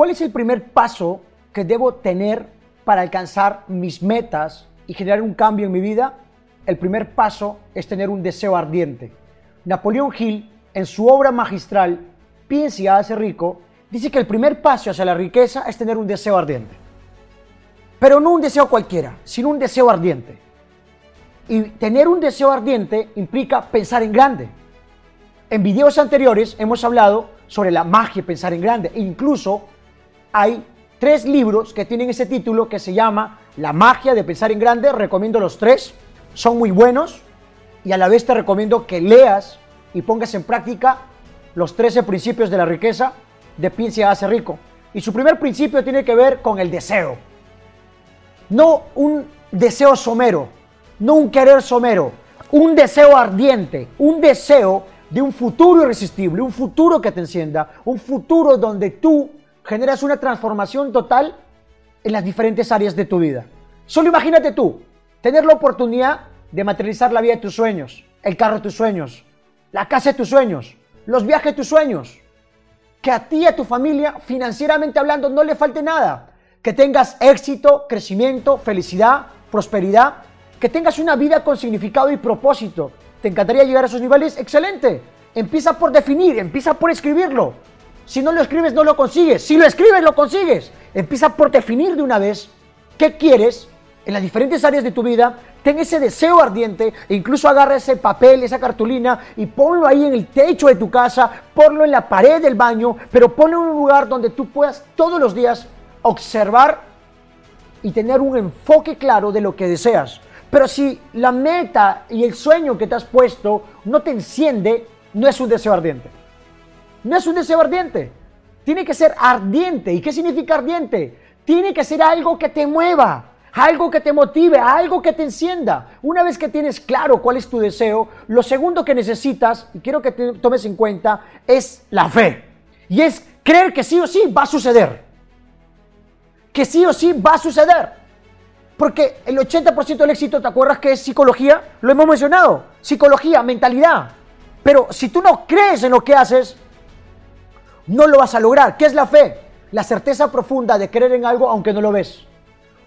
¿Cuál es el primer paso que debo tener para alcanzar mis metas y generar un cambio en mi vida? El primer paso es tener un deseo ardiente. Napoleón Hill, en su obra magistral Piense y hágase rico, dice que el primer paso hacia la riqueza es tener un deseo ardiente. Pero no un deseo cualquiera, sino un deseo ardiente. Y tener un deseo ardiente implica pensar en grande. En videos anteriores hemos hablado sobre la magia pensar en grande. E incluso hay tres libros que tienen ese título que se llama La magia de pensar en grande. Recomiendo los tres. Son muy buenos. Y a la vez te recomiendo que leas y pongas en práctica los 13 principios de la riqueza de Piense hace rico. Y su primer principio tiene que ver con el deseo. No un deseo somero, no un querer somero, un deseo ardiente, un deseo de un futuro irresistible, un futuro que te encienda, un futuro donde tú generas una transformación total en las diferentes áreas de tu vida. Solo imagínate tú, tener la oportunidad de materializar la vida de tus sueños, el carro de tus sueños, la casa de tus sueños, los viajes de tus sueños. Que a ti y a tu familia, financieramente hablando, no le falte nada. Que tengas éxito, crecimiento, felicidad, prosperidad. Que tengas una vida con significado y propósito. ¿Te encantaría llegar a esos niveles? Excelente. Empieza por definir, empieza por escribirlo. Si no lo escribes, no lo consigues. Si lo escribes, lo consigues. Empieza por definir de una vez qué quieres en las diferentes áreas de tu vida, ten ese deseo ardiente e incluso agarra ese papel, esa cartulina y ponlo ahí en el techo de tu casa, ponlo en la pared del baño, pero ponlo en un lugar donde tú puedas todos los días observar y tener un enfoque claro de lo que deseas. Pero si la meta y el sueño que te has puesto no te enciende, no es un deseo ardiente. No es un deseo ardiente. Tiene que ser ardiente. ¿Y qué significa ardiente? Tiene que ser algo que te mueva algo que te motive, algo que te encienda. Una vez que tienes claro cuál es tu deseo, lo segundo que necesitas, y quiero que te tomes en cuenta, es la fe. Y es creer que sí o sí va a suceder. Que sí o sí va a suceder. Porque el 80% del éxito, ¿te acuerdas que es psicología? Lo hemos mencionado. Psicología, mentalidad. Pero si tú no crees en lo que haces, no lo vas a lograr. ¿Qué es la fe? La certeza profunda de creer en algo aunque no lo ves.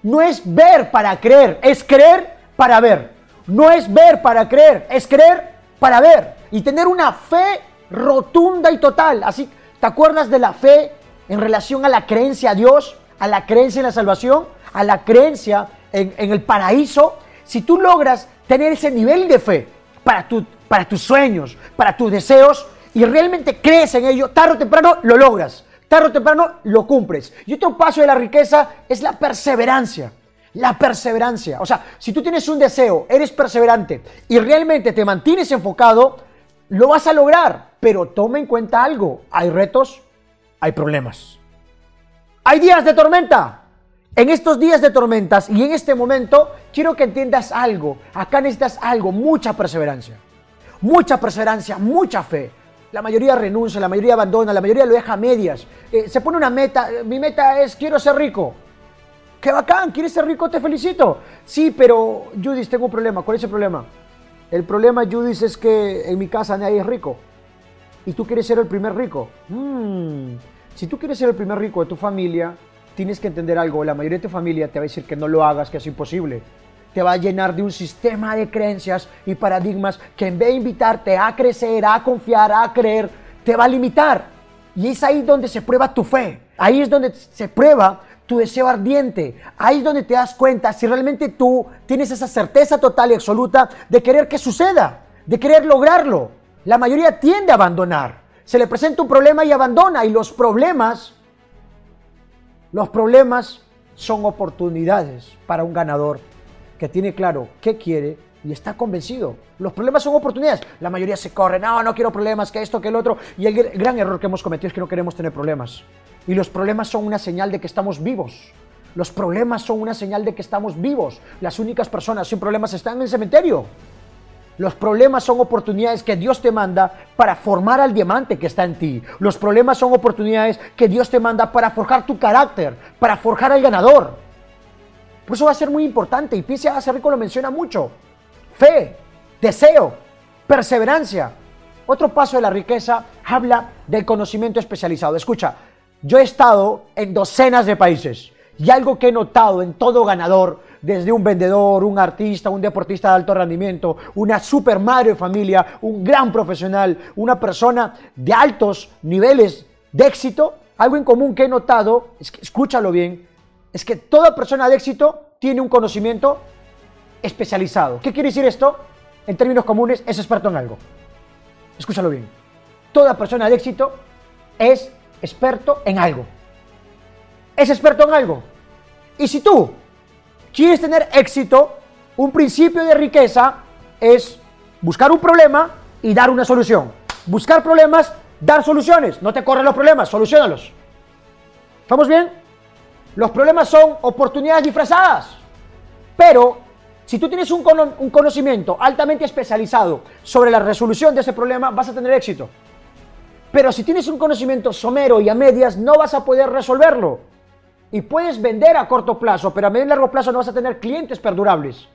No es ver para creer, es creer para ver. No es ver para creer, es creer para ver. Y tener una fe rotunda y total. Así, ¿te acuerdas de la fe en relación a la creencia a Dios, a la creencia en la salvación, a la creencia en, el paraíso? Si tú logras tener ese nivel de fe para, tus sueños, para tus deseos, y realmente crees en ello, tarde o temprano lo logras tarde o temprano lo cumples. Y otro paso de la riqueza es la perseverancia. La perseverancia. O sea, si tú tienes un deseo, eres perseverante y realmente te mantienes enfocado, lo vas a lograr. Pero toma en cuenta algo. Hay retos, hay problemas. Hay días de tormenta. En estos días de tormentas y en este momento, quiero que entiendas algo. Acá necesitas algo, mucha perseverancia. Mucha perseverancia, mucha fe la mayoría renuncia, la mayoría abandona, la mayoría lo deja a medias. Eh, se pone una meta, mi meta es quiero ser rico. ¡Qué bacán! ¿Quieres ser rico? Te felicito. Sí, pero Judith, tengo un problema. ¿Cuál es el problema? El problema, Judith, es que en mi casa nadie es rico. Y tú quieres ser el primer rico. Mm, si tú quieres ser el primer rico de tu familia, tienes que entender algo. La mayoría de tu familia te va a decir que no lo hagas, que es imposible te va a llenar de un sistema de creencias y paradigmas que en vez de invitarte a crecer, a confiar, a creer, te va a limitar. Y es ahí donde se prueba tu fe. Ahí es donde se prueba tu deseo ardiente. Ahí es donde te das cuenta si realmente tú tienes esa certeza total y absoluta de querer que suceda, de querer lograrlo. La mayoría tiende a abandonar. Se le presenta un problema y abandona. Y los problemas, los problemas son oportunidades para un ganador que tiene claro qué quiere y está convencido. Los problemas son oportunidades. La mayoría se corre, no, no quiero problemas, que esto, que el otro. Y el gran error que hemos cometido es que no queremos tener problemas. Y los problemas son una señal de que estamos vivos. Los problemas son una señal de que estamos vivos. Las únicas personas sin problemas están en el cementerio. Los problemas son oportunidades que Dios te manda para formar al diamante que está en ti. Los problemas son oportunidades que Dios te manda para forjar tu carácter, para forjar al ganador. Por eso va a ser muy importante y Piense a ser rico lo menciona mucho. Fe, deseo, perseverancia. Otro paso de la riqueza habla del conocimiento especializado. Escucha, Yo he estado en docenas de países y algo que he notado en todo ganador, desde un vendedor, un artista, un deportista de alto rendimiento, una super madre de familia, un gran profesional, una persona de altos niveles de éxito, algo en común que he notado, escúchalo bien, es que toda persona de éxito tiene un conocimiento especializado. ¿Qué quiere decir esto? En términos comunes, es experto en algo. Escúchalo bien. Toda persona de éxito es experto en algo. Es experto en algo. Y si tú quieres tener éxito, un principio de riqueza es buscar un problema y dar una solución. Buscar problemas, dar soluciones. No te corren los problemas, solucionalos. ¿Estamos bien? Los problemas son oportunidades disfrazadas. Pero si tú tienes un, conocimiento altamente especializado sobre la resolución de ese problema, vas a tener éxito. Pero si tienes un conocimiento somero y a medias, no vas a poder resolverlo. Y puedes vender a corto plazo, pero a medio y largo plazo no vas a tener clientes perdurables.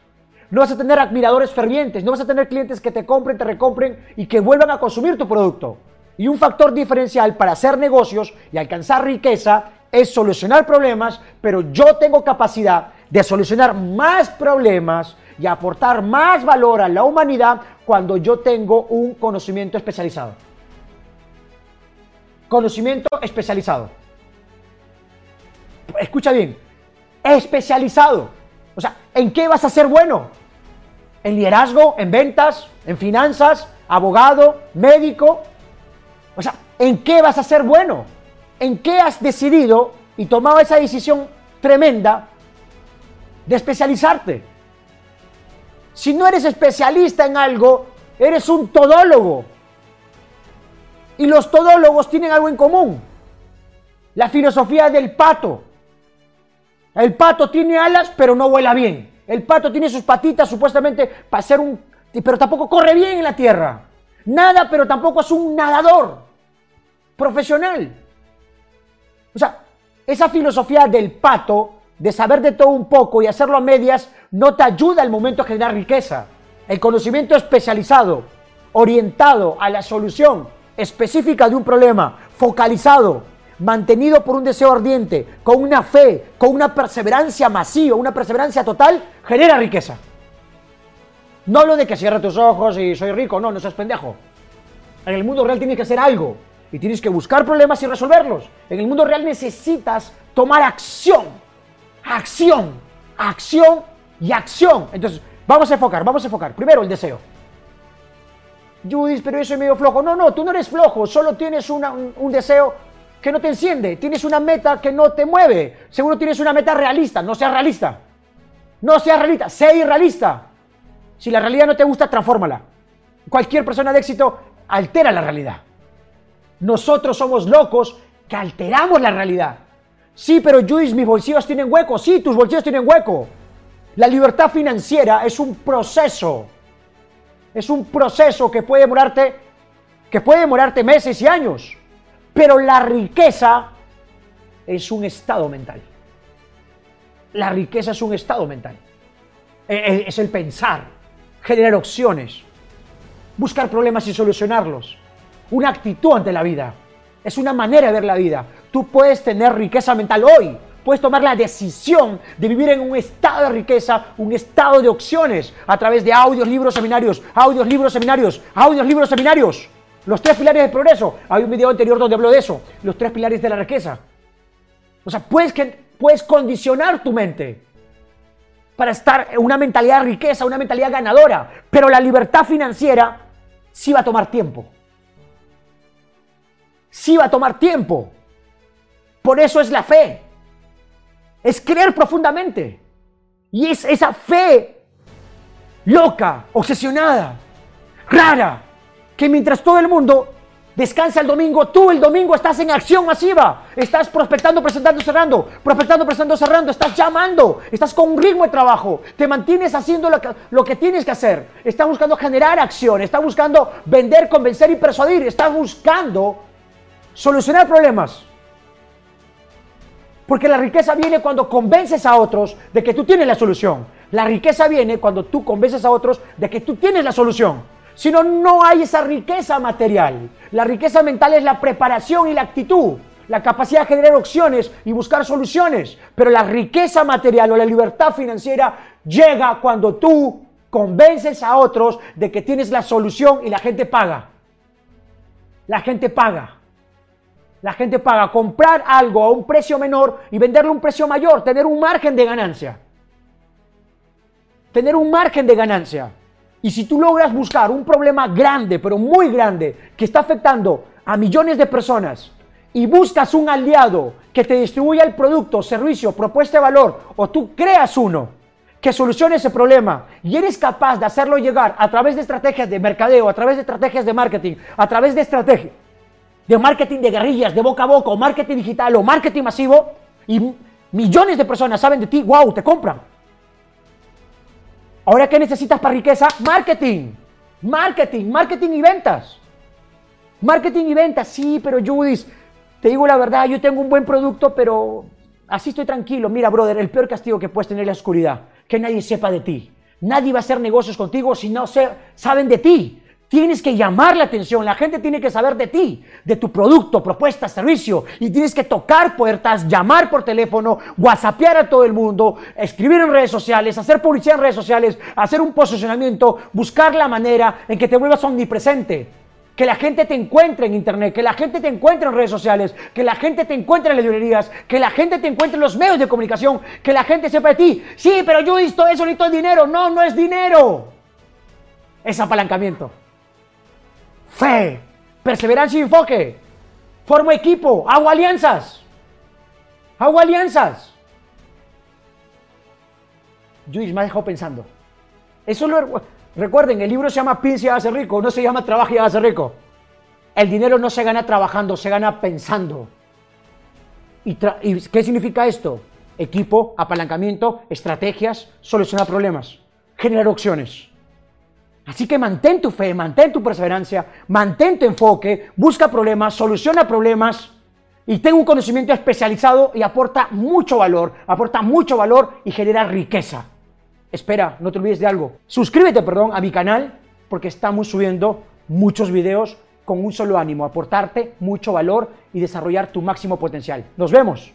No vas a tener admiradores fervientes, no vas a tener clientes que te compren, te recompren y que vuelvan a consumir tu producto. Y un factor diferencial para hacer negocios y alcanzar riqueza es solucionar problemas, pero yo tengo capacidad de solucionar más problemas y aportar más valor a la humanidad cuando yo tengo un conocimiento especializado. Conocimiento especializado. Escucha bien, especializado. O sea, ¿en qué vas a ser bueno? ¿En liderazgo? ¿En ventas? ¿En finanzas? ¿Abogado? ¿Médico? O sea, ¿en qué vas a ser bueno? ¿En qué has decidido y tomado esa decisión tremenda de especializarte? Si no eres especialista en algo, eres un todólogo. Y los todólogos tienen algo en común. La filosofía del pato. El pato tiene alas, pero no vuela bien. El pato tiene sus patitas supuestamente para ser un... pero tampoco corre bien en la tierra. Nada, pero tampoco es un nadador profesional. O sea, esa filosofía del pato, de saber de todo un poco y hacerlo a medias, no te ayuda al momento de generar riqueza. El conocimiento especializado, orientado a la solución específica de un problema, focalizado, mantenido por un deseo ardiente, con una fe, con una perseverancia masiva, una perseverancia total, genera riqueza. No lo de que cierre tus ojos y soy rico, no, no seas pendejo. En el mundo real tienes que hacer algo y tienes que buscar problemas y resolverlos. En el mundo real necesitas tomar acción, acción, acción y acción. Entonces, vamos a enfocar, vamos a enfocar. Primero, el deseo. Judith, pero eso es medio flojo. No, no, tú no eres flojo, solo tienes un, un, deseo que no te enciende, tienes una meta que no te mueve. Seguro tienes una meta realista, no seas realista. No seas realista, sé irrealista. Si la realidad no te gusta, transfórmala. Cualquier persona de éxito altera la realidad. Nosotros somos locos que alteramos la realidad. Sí, pero Judith, mis bolsillos tienen hueco. Sí, tus bolsillos tienen hueco. La libertad financiera es un proceso es un proceso que puede demorarte, que puede demorarte meses y años. Pero la riqueza es un estado mental. La riqueza es un estado mental. E, e, es el pensar, generar opciones, buscar problemas y solucionarlos. Una actitud ante la vida. Es una manera de ver la vida. Tú puedes tener riqueza mental hoy, puedes tomar la decisión de vivir en un estado de riqueza, un estado de opciones, a través de audios, libros, seminarios, audios, libros, seminarios, audios, libros, seminarios. Los tres pilares del progreso. Hay un video anterior donde hablo de eso. Los tres pilares de la riqueza. O sea, puedes, puedes condicionar tu mente para estar en una mentalidad de riqueza, una mentalidad ganadora. Pero la libertad financiera sí va a tomar tiempo. Sí va a tomar tiempo. Por eso es la fe es creer profundamente. Y es esa fe loca, obsesionada, rara, que mientras todo el mundo descansa el domingo, tú el domingo estás en acción masiva. Estás prospectando, presentando, cerrando, prospectando, presentando, cerrando, estás llamando, estás con un ritmo de trabajo, te mantienes haciendo lo que, tienes que hacer. Estás buscando generar acción, estás buscando vender, convencer y persuadir, estás buscando solucionar problemas. Porque la riqueza viene cuando convences a otros de que tú tienes la solución. La riqueza viene cuando tú convences a otros de que tú tienes la solución. Si no, no hay esa riqueza material. La riqueza mental es la preparación y la actitud. la capacidad de generar opciones y buscar soluciones. Pero la riqueza material o la libertad financiera llega cuando tú convences a otros de que tienes la solución y la gente paga. La gente paga. La gente paga comprar algo a un precio menor y venderlo a un precio mayor, tener un margen de ganancia. Tener un margen de ganancia. Y si tú logras buscar un problema grande, pero muy grande, que está afectando a millones de personas, y buscas un aliado que te distribuya el producto, servicio, propuesta de valor, o tú creas uno que solucione ese problema y eres capaz de hacerlo llegar a través de estrategias de mercadeo, a través de estrategias de marketing, a través de estrategias de marketing de guerrillas, de boca a boca, o marketing digital, o marketing masivo, y millones de personas saben de ti, wow, te compran. Ahora, ¿qué necesitas para riqueza? Marketing. Marketing, marketing y ventas. Marketing y ventas, sí, pero Judith, te digo la verdad, yo tengo un buen producto, pero así estoy tranquilo. Mira, brother, el peor castigo que puedes tener es la oscuridad, que nadie sepa de ti. Nadie va a hacer negocios contigo si no saben de ti. Tienes que llamar la atención, la gente tiene que saber de ti, de tu producto, propuesta, servicio, y tienes que tocar puertas, llamar por teléfono, whatsappear a todo el mundo, escribir en redes sociales, hacer publicidad en redes sociales, hacer un posicionamiento, buscar la manera en que te vuelvas omnipresente, que la gente te encuentre en internet, que la gente te encuentre en redes sociales, que la gente te encuentre en las librerías, que la gente te encuentre en los medios de comunicación, que la gente sepa de ti. Sí, pero yo he visto eso, necesito dinero. No, no es dinero. Es apalancamiento fe, perseverancia y enfoque. Formo equipo, hago alianzas. Hago alianzas. Luis me ha dejado pensando. Eso lo recuerden, el libro se llama Piensa y hágase rico, no se llama Trabaja y hágase rico. El dinero no se gana trabajando, se gana pensando. ¿Y, ¿Y qué significa esto? Equipo, apalancamiento, estrategias, solucionar problemas, generar opciones. Así que mantén tu fe, mantén tu perseverancia, mantén tu enfoque, busca problemas, soluciona problemas y ten un conocimiento especializado y aporta mucho valor, aporta mucho valor y genera riqueza. Espera, no te olvides de algo. Suscríbete, perdón, a mi canal porque estamos subiendo muchos videos con un solo ánimo, aportarte mucho valor y desarrollar tu máximo potencial. Nos vemos.